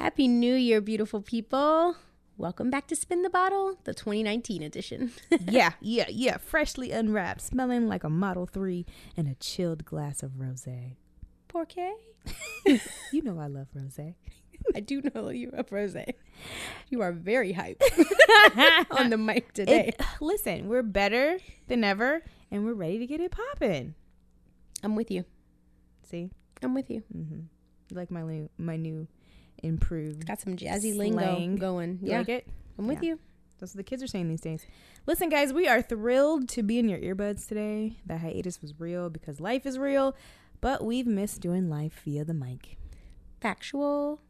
Happy New Year, beautiful people. Welcome back to Spin the Bottle, the 2019 edition. yeah, yeah, yeah. Freshly unwrapped, smelling like a Model 3 and a chilled glass of rose. Porque? you know I love rose. I do know you love rose. You are very hyped on the mic today. It, listen, we're better than ever and we're ready to get it popping. I'm with you. See? I'm with you. Mm-hmm. You like my new, my new improved. Got some jazzy slang. lingo going. You yeah. like it? I'm with yeah. you. That's what the kids are saying these days. Listen, guys, we are thrilled to be in your earbuds today. The hiatus was real because life is real, but we've missed doing life via the mic. Factual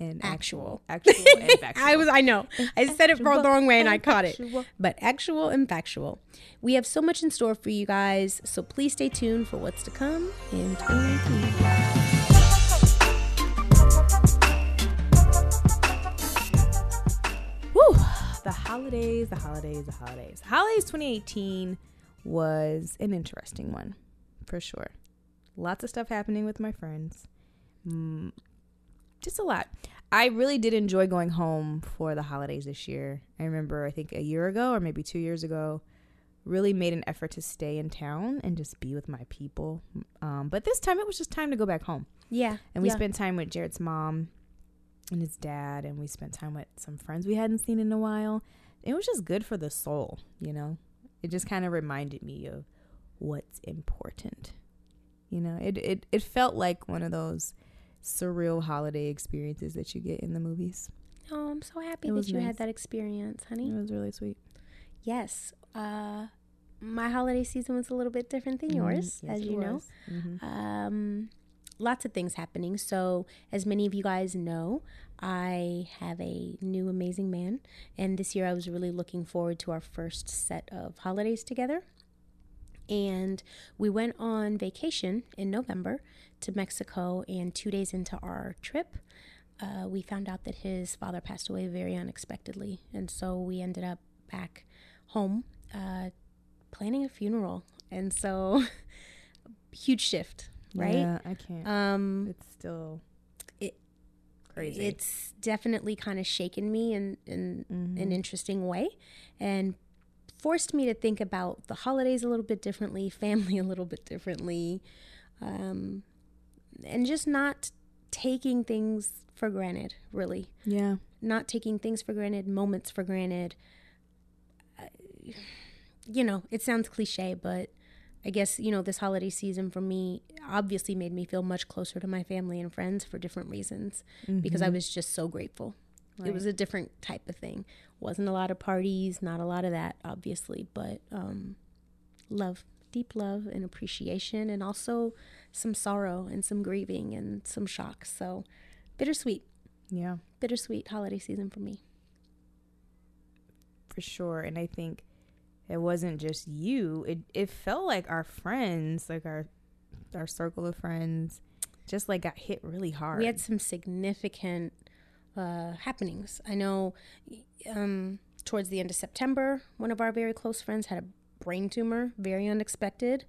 and actual. Actual, and factual. I was I know. I said it the wrong way and I caught it. But actual and factual. We have so much in store for you guys, so please stay tuned for what's to come in 2019. Holidays, the holidays, the holidays. Holidays 2018 was an interesting one, for sure. Lots of stuff happening with my friends. Mm, just a lot. I really did enjoy going home for the holidays this year. I remember, I think a year ago or maybe two years ago, really made an effort to stay in town and just be with my people. Um, but this time it was just time to go back home. Yeah. And we yeah. spent time with Jared's mom and his dad, and we spent time with some friends we hadn't seen in a while. It was just good for the soul, you know? It just kind of reminded me of what's important. You know, it, it, it felt like one of those surreal holiday experiences that you get in the movies. Oh, I'm so happy that you nice. had that experience, honey. It was really sweet. Yes. Uh, my holiday season was a little bit different than mm-hmm. yours, yes, as you know. Mm-hmm. Um, lots of things happening. So, as many of you guys know, I have a new amazing man, and this year I was really looking forward to our first set of holidays together. And we went on vacation in November to Mexico, and two days into our trip, uh, we found out that his father passed away very unexpectedly. And so we ended up back home uh, planning a funeral. And so, huge shift right? Yeah, I can't. Um, it's still it crazy. It's definitely kind of shaken me in in mm-hmm. an interesting way, and forced me to think about the holidays a little bit differently, family a little bit differently, um, and just not taking things for granted. Really, yeah, not taking things for granted, moments for granted. Uh, you know, it sounds cliche, but I guess, you know, this holiday season for me obviously made me feel much closer to my family and friends for different reasons mm-hmm. because I mm-hmm. was just so grateful. Right. It was a different type of thing. Wasn't a lot of parties, not a lot of that, obviously, but um, love, deep love and appreciation, and also some sorrow and some grieving and some shock. So bittersweet. Yeah. Bittersweet holiday season for me. For sure. And I think it wasn't just you. It it felt like our friends, like our our circle of friends, just like got hit really hard. We had some significant uh, happenings. I know um, towards the end of September, one of our very close friends had a brain tumor, very unexpected.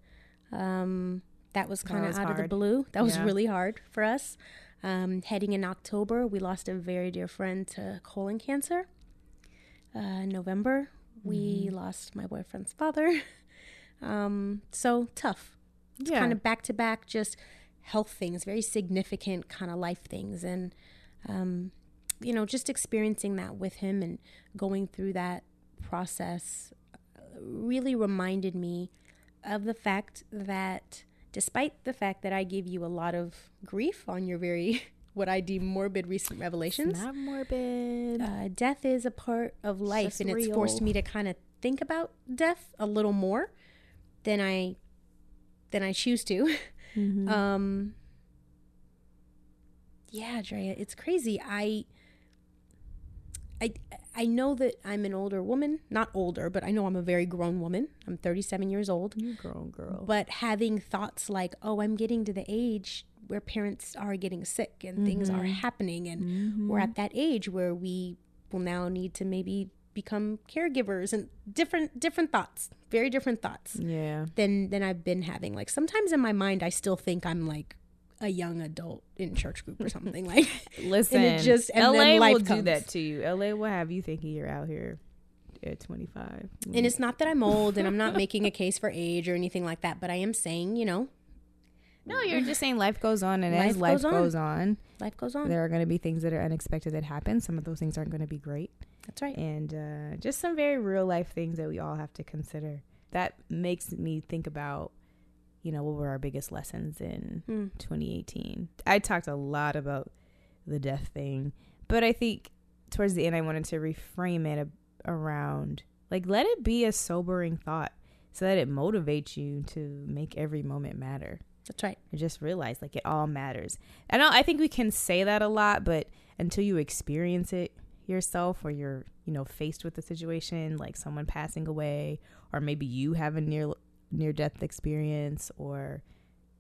Um, that was kind of out hard. of the blue. That was yeah. really hard for us. Um, heading in October, we lost a very dear friend to colon cancer. Uh, November, we mm-hmm. lost my boyfriend's father. Um, so tough. It's yeah. kind of back to back, just health things, very significant kind of life things. And, um, you know, just experiencing that with him and going through that process uh, really reminded me of the fact that despite the fact that I gave you a lot of grief on your very what I deem morbid recent revelations. It's not morbid. Uh, death is a part of life, and real. it's forced me to kind of think about death a little more than I than I choose to. Mm-hmm. um, yeah, Drea, it's crazy. I I I know that I'm an older woman, not older, but I know I'm a very grown woman. I'm 37 years old. You're grown girl. But having thoughts like, "Oh, I'm getting to the age where parents are getting sick and mm-hmm. things are mm-hmm. happening and mm-hmm. we're at that age where we will now need to maybe become caregivers and different different thoughts very different thoughts yeah than than i've been having like sometimes in my mind i still think i'm like a young adult in church group or something like. Listen, it just- and LA then life will do that to you. LA will have you thinking you're out here at 25. And it's not that I'm old and I'm not making a case for age or anything like that, but I am saying, you know, no, you're just saying life goes on, and as Life life goes on. goes on, life goes on. there are going to be things that are unexpected that happen. Some of those things aren't going to be great. That's right. and uh, just some very real life things that we all have to consider. That makes me think about, you know, what were our biggest lessons in Hmm. 2018. I talked a lot about the death thing, but I think towards the end I wanted to reframe it a- around like let it be a sobering thought so that it motivates you to make every moment matter. That's right. I just realized like it all matters. I know I think we can say that a lot, but until you experience it yourself or you're, you know, faced with a situation like someone passing away or maybe you have a near near death experience or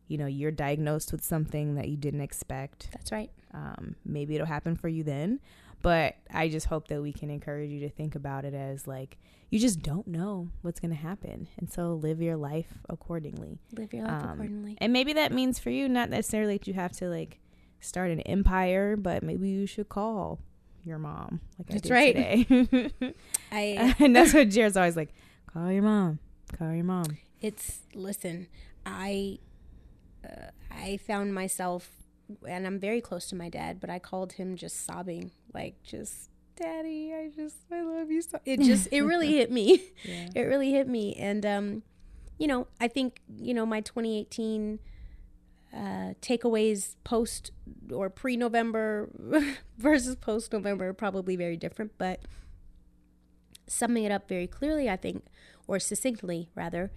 you know, you're diagnosed with something that you didn't expect. That's right. Um, maybe it'll happen for you then. But I just hope that we can encourage you to think about it as like you just don't know what's going to happen. And so live your life accordingly. Live your life Um, accordingly. And maybe that means for you, not necessarily that you have to like start an empire, but maybe you should call your mom. Like That's I right. did today. I and that's what Jared's always like. Call your mom. Call your mom. it's listen, I uh, I found myself and I'm very close to my dad, but I called him just sobbing, like just daddy, I just I love you so. It just it really hit me. Yeah. it really hit me and um you know i think you know my 2018 uh takeaways post or pre-november versus post-november probably very different but summing it up very clearly i think or succinctly rather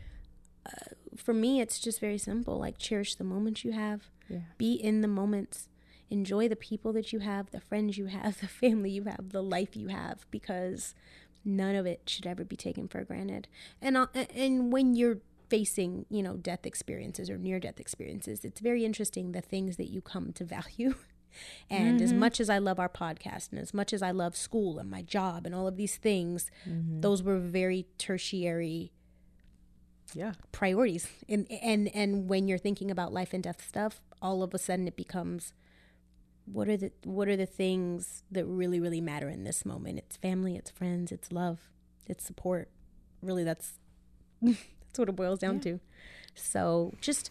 uh, for me it's just very simple like cherish the moments you have. Yeah. be in the moments. Enjoy the people that you have the friends you have the family you have the life you have because none of it should ever be taken for granted. And uh, and when you're facing you know death experiences or near death experiences it's very interesting the things that you come to value. And as much as i love our podcast and as much as i love school and my job and all of these things those were very tertiary Yeah. priorities. And and and when you're thinking about life and death stuff all of a sudden it becomes what are the what are the things that really really matter in this moment? It's family it's friends it's love it's support. Really that's that's what it boils down Yeah. to. So just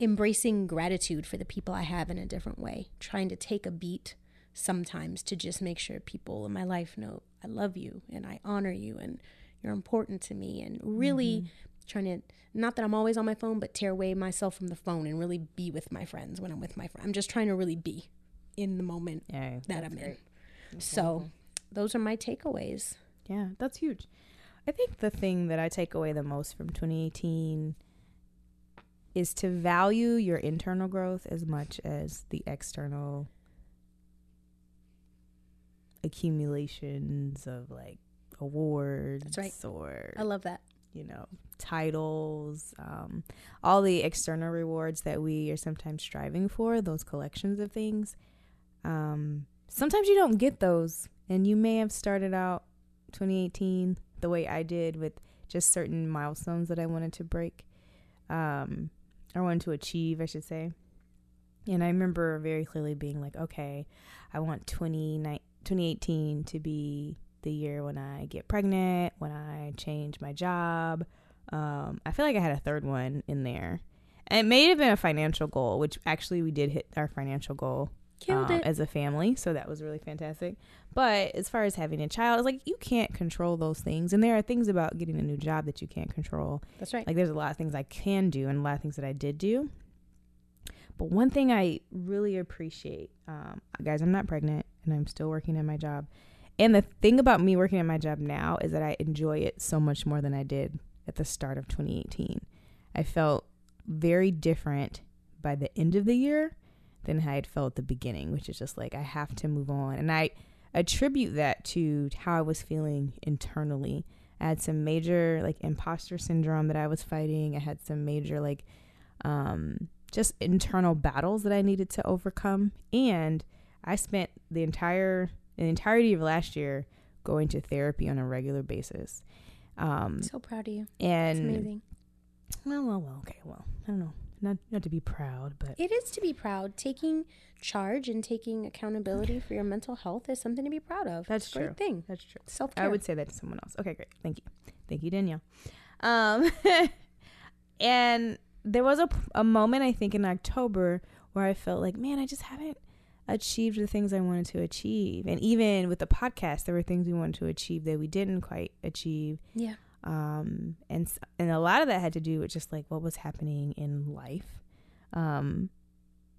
embracing gratitude for the people i have in a different way. Trying to take a beat sometimes to just make sure people in my life know i love you and i honor you and you're important to me and really mm-hmm. Trying to not that I'm always on my phone, but tear away myself from the phone and really be with my friends when I'm with my friends. I'm just trying to really be in the moment Yeah. that I'm in. So those are my takeaways. Yeah, that's huge. I think the thing that I take away the most from 2018 is to value your internal growth as much as the external accumulations of like awards That's right. or I love that. You know titles um, all the external rewards that we are sometimes striving for those collections of things. Um, sometimes you don't get those and you may have started out 2018 the way i did with just certain milestones that i wanted to break um, i wanted to achieve i should say. And i remember very clearly being like okay i want 29 2018 to be the year when I get pregnant, when I change my job. Um, I feel like I had a third one in there. And it may have been a financial goal, which actually we did hit our financial goal Killed um, it. as a family. So that was really fantastic. But as far as having a child, it's like you can't control those things. And there are things about getting a new job that you can't control. That's right. Like there's a lot of things I can do and a lot of things that I did do. But one thing I really appreciate, um, guys, I'm not pregnant and I'm still working at my job. And the thing about me working at my job now is that I enjoy it so much more than I did at the start of 2018. I felt very different by the end of the year than how I had felt at the beginning, which is just like I have to move on. And I attribute that to how I was feeling internally. I had some major like imposter syndrome that I was fighting. I had some major like um just internal battles that I needed to overcome. And I spent the entire the entirety of last year going to therapy on a regular basis. Um so proud of you. It's and amazing. well, well, well, okay, well, I don't know. not not to be proud, but It is to be proud. Taking charge and taking accountability for your mental health is something to be proud of. That's It's a great true. thing. that's true. Self care. I would say that to someone else. Okay, great. Thank you. Thank you, Danielle. Um, and there was a, a moment, I think, in October where I felt like, man, I just haven't achieved the things I wanted to achieve. And even with the podcast, there were things we wanted to achieve that we didn't quite achieve. Yeah. Um, and, and a lot of that had to do with just like what was happening in life. Um,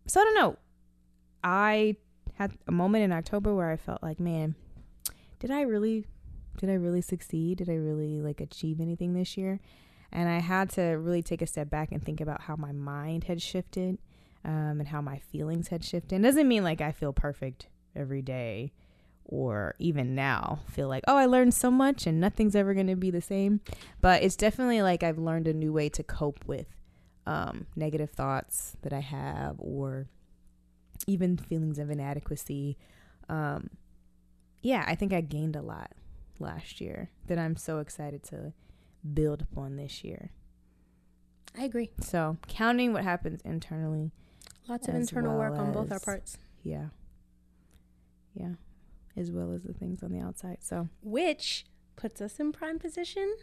so I don't know. I had a moment in October where I felt like, man, did I really did I really succeed? Did I really like achieve anything this year? And I had to really take a step back and think about how my mind had shifted um, and how my feelings had shifted. It doesn't mean like I feel perfect every day or even now feel like, oh, I learned so much and nothing's ever going to be the same. But it's definitely like I've learned a new way to cope with um, negative thoughts that I have or even feelings of inadequacy. Um, yeah, I think I gained a lot last year that I'm so excited to build upon this year. I agree. So, counting what happens internally, Lots of internal work well on both our parts, yeah. Yeah. As well as the things on the outside. So, which puts us in prime position.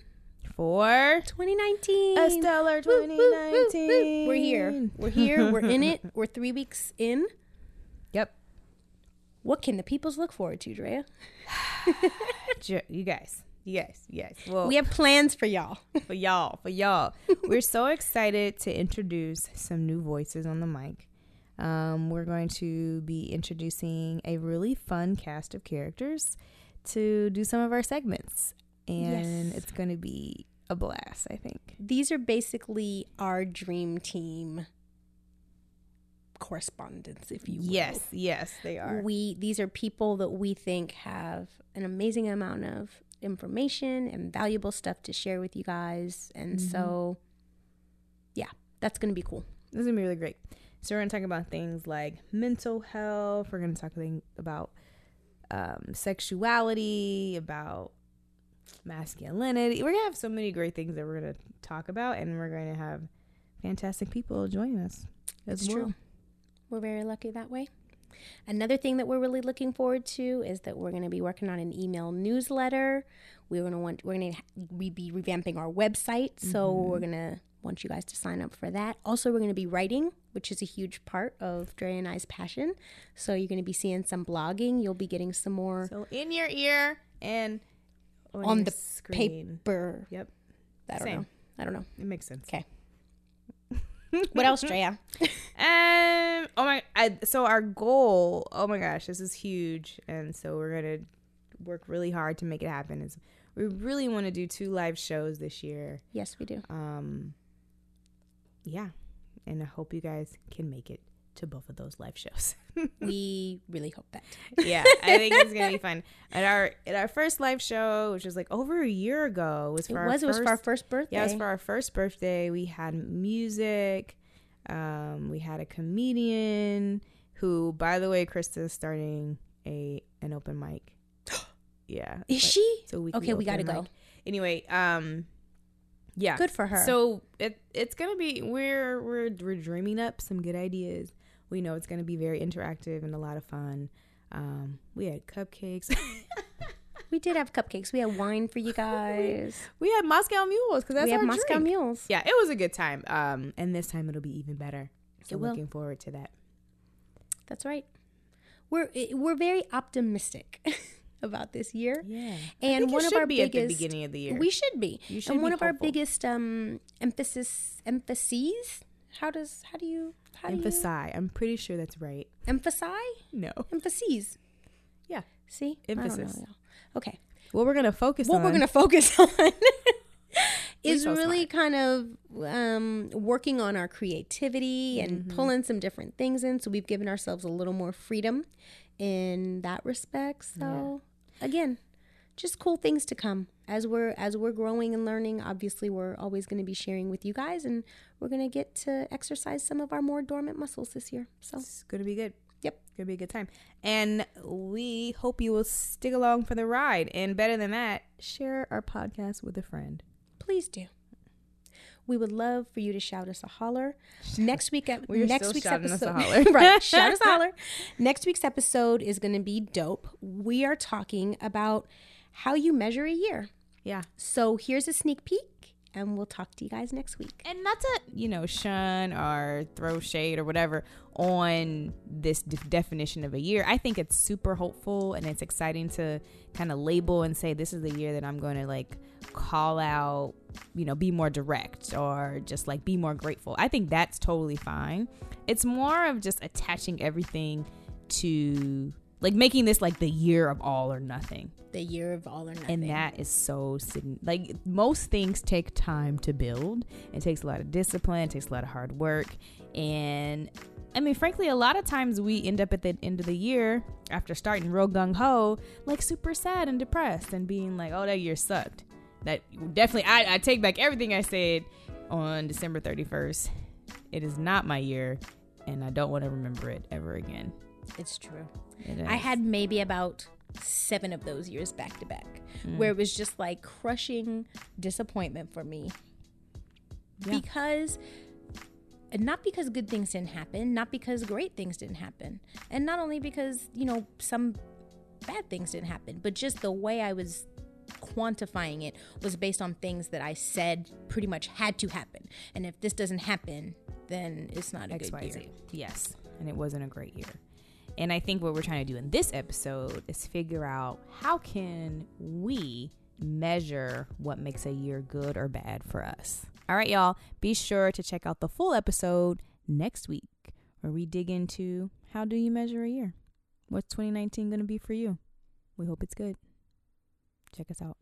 for 2019. a stellar Woo, woo, woo, woo. 2019. We're here. We're here. We're in it. We're three weeks in. Yep. What can the peoples look forward to, Drea? You guys. You guys. Well, We have plans for y'all. for y'all, for y'all. we're so excited to introduce some new voices on the mic. Um, we're going to be introducing a really fun cast of characters to do some of our segments, and Yes. it's going to be a blast. I think. These are basically our dream team correspondents, if you will. Yes, yes, they are. We these are people that we think have an amazing amount of information and valuable stuff to share with you guys. And Mm-hmm. so yeah, that's gonna be cool. This is gonna be really great. So we're gonna talk about things like mental health. We're gonna talk thing- about um, sexuality, about masculinity. We're gonna have so many great things that we're gonna talk about, and we're gonna have fantastic people join us That's well. true. We're very lucky that way. Another thing that we're really looking forward to is that we're going to be working on an email newsletter. We're going to want we're going to be revamping our website, so Mm-hmm. we're going to want you guys to sign up for that. Also, we're going to be writing, which is a huge part of Dre and I's passion. So you're going to be seeing some blogging. You'll be getting some more So in your ear and on, on the screen. paper. Yep, I don't Same. know. I don't know. it makes sense. Okay. What else, Drea? Um. Oh my. I, so our goal. Oh my gosh, this is huge, and so we're gonna work really hard to make it happen. Is we really want to do two live shows this year. yes, we do. Um. Yeah, and I hope you guys can make it to both of those live shows. We really hope that. yeah, I think it's gonna be fun. At our at our first live show, which was like over a year ago, was It for our was. It was for our first- first birthday. Yeah, it was for our first birthday. We had music. Um, we had a comedian who, by the way, Krista is starting a an open mic. Yeah. Is like, she? So we Okay, we gotta go. Anyway, um, yeah. Good for her. So it it's gonna be we're we're we're dreaming up some good ideas. We know it's gonna be very interactive and a lot of fun. Um, we had cupcakes. we did have cupcakes. We had wine for you guys. we had Moscow mules because that's we have our Moscow drink. mules. yeah, it was a good time. Um, and this time it'll be even better. So It will. looking forward to that. That's right. We're we're very optimistic about this year. Yeah, And one of our be at the biggest beginning of the year. we should be. You should and one of our biggest um emphasis emphases. How does how do you how do emphasize. I'm pretty sure that's right. emphasize No. emphases? Yeah. See, I don't know, Emphasis. Okay. What we're gonna focus what on. What we're going to focus on is really kind of um, working on our creativity and Mm-hmm. pulling some different things in. So we've given ourselves a little more freedom in that respect. So again, just cool things to come as we're as we're growing and learning. Obviously, we're always going to be sharing with you guys, and we're going to get to exercise some of our more dormant muscles this year. So It's gonna be good. Yep. Gonna be a good time. And we hope you will stick along for the ride. And better than that, share our podcast with a friend. please do. We would love for you to shout us a holler. Next week, We're next week's shouting us a episode, right? Shout us a holler. Next week's episode is going to be dope. We are talking about how you measure a year. Yeah. So here's a sneak peek, and we'll talk to you guys next week. And not to, you know, shun or throw shade or whatever on this de- definition of a year. I think it's super hopeful and it's exciting to kind of label and say, this is the year that I'm going to like call out, you know, be more direct or just like be more grateful. I think that's totally fine. It's more of just attaching everything to like making this like the year of all or nothing. The year of all or nothing. And that is so like most things take time to build. It takes a lot of discipline, it takes a lot of hard work. And I mean, frankly, a lot of times we end up at the end of the year after starting real gung ho, like super sad and depressed and being like, oh, that year sucked. That definitely, I, I take back everything I said on December 31st. It is not my year, and I don't want to remember it ever again. It's true. It I had maybe about seven of those years back to back Mm. where it was just like crushing disappointment for me. Yeah. Because and not because good things didn't happen, not because great things didn't happen, and not only because, you know, some bad things didn't happen, but just the way I was quantifying it was based on things that I said pretty much had to happen. And if this doesn't happen, then it's not a good year. XYZ. Yes. And it wasn't a great year. And I think what we're trying to do in this episode is figure out how can we measure what makes a year good or bad for us. All right, y'all. Be sure to check out the full episode next week where we dig into how do you measure a year? What's 2019 going to be for you? We hope it's good. Check us out.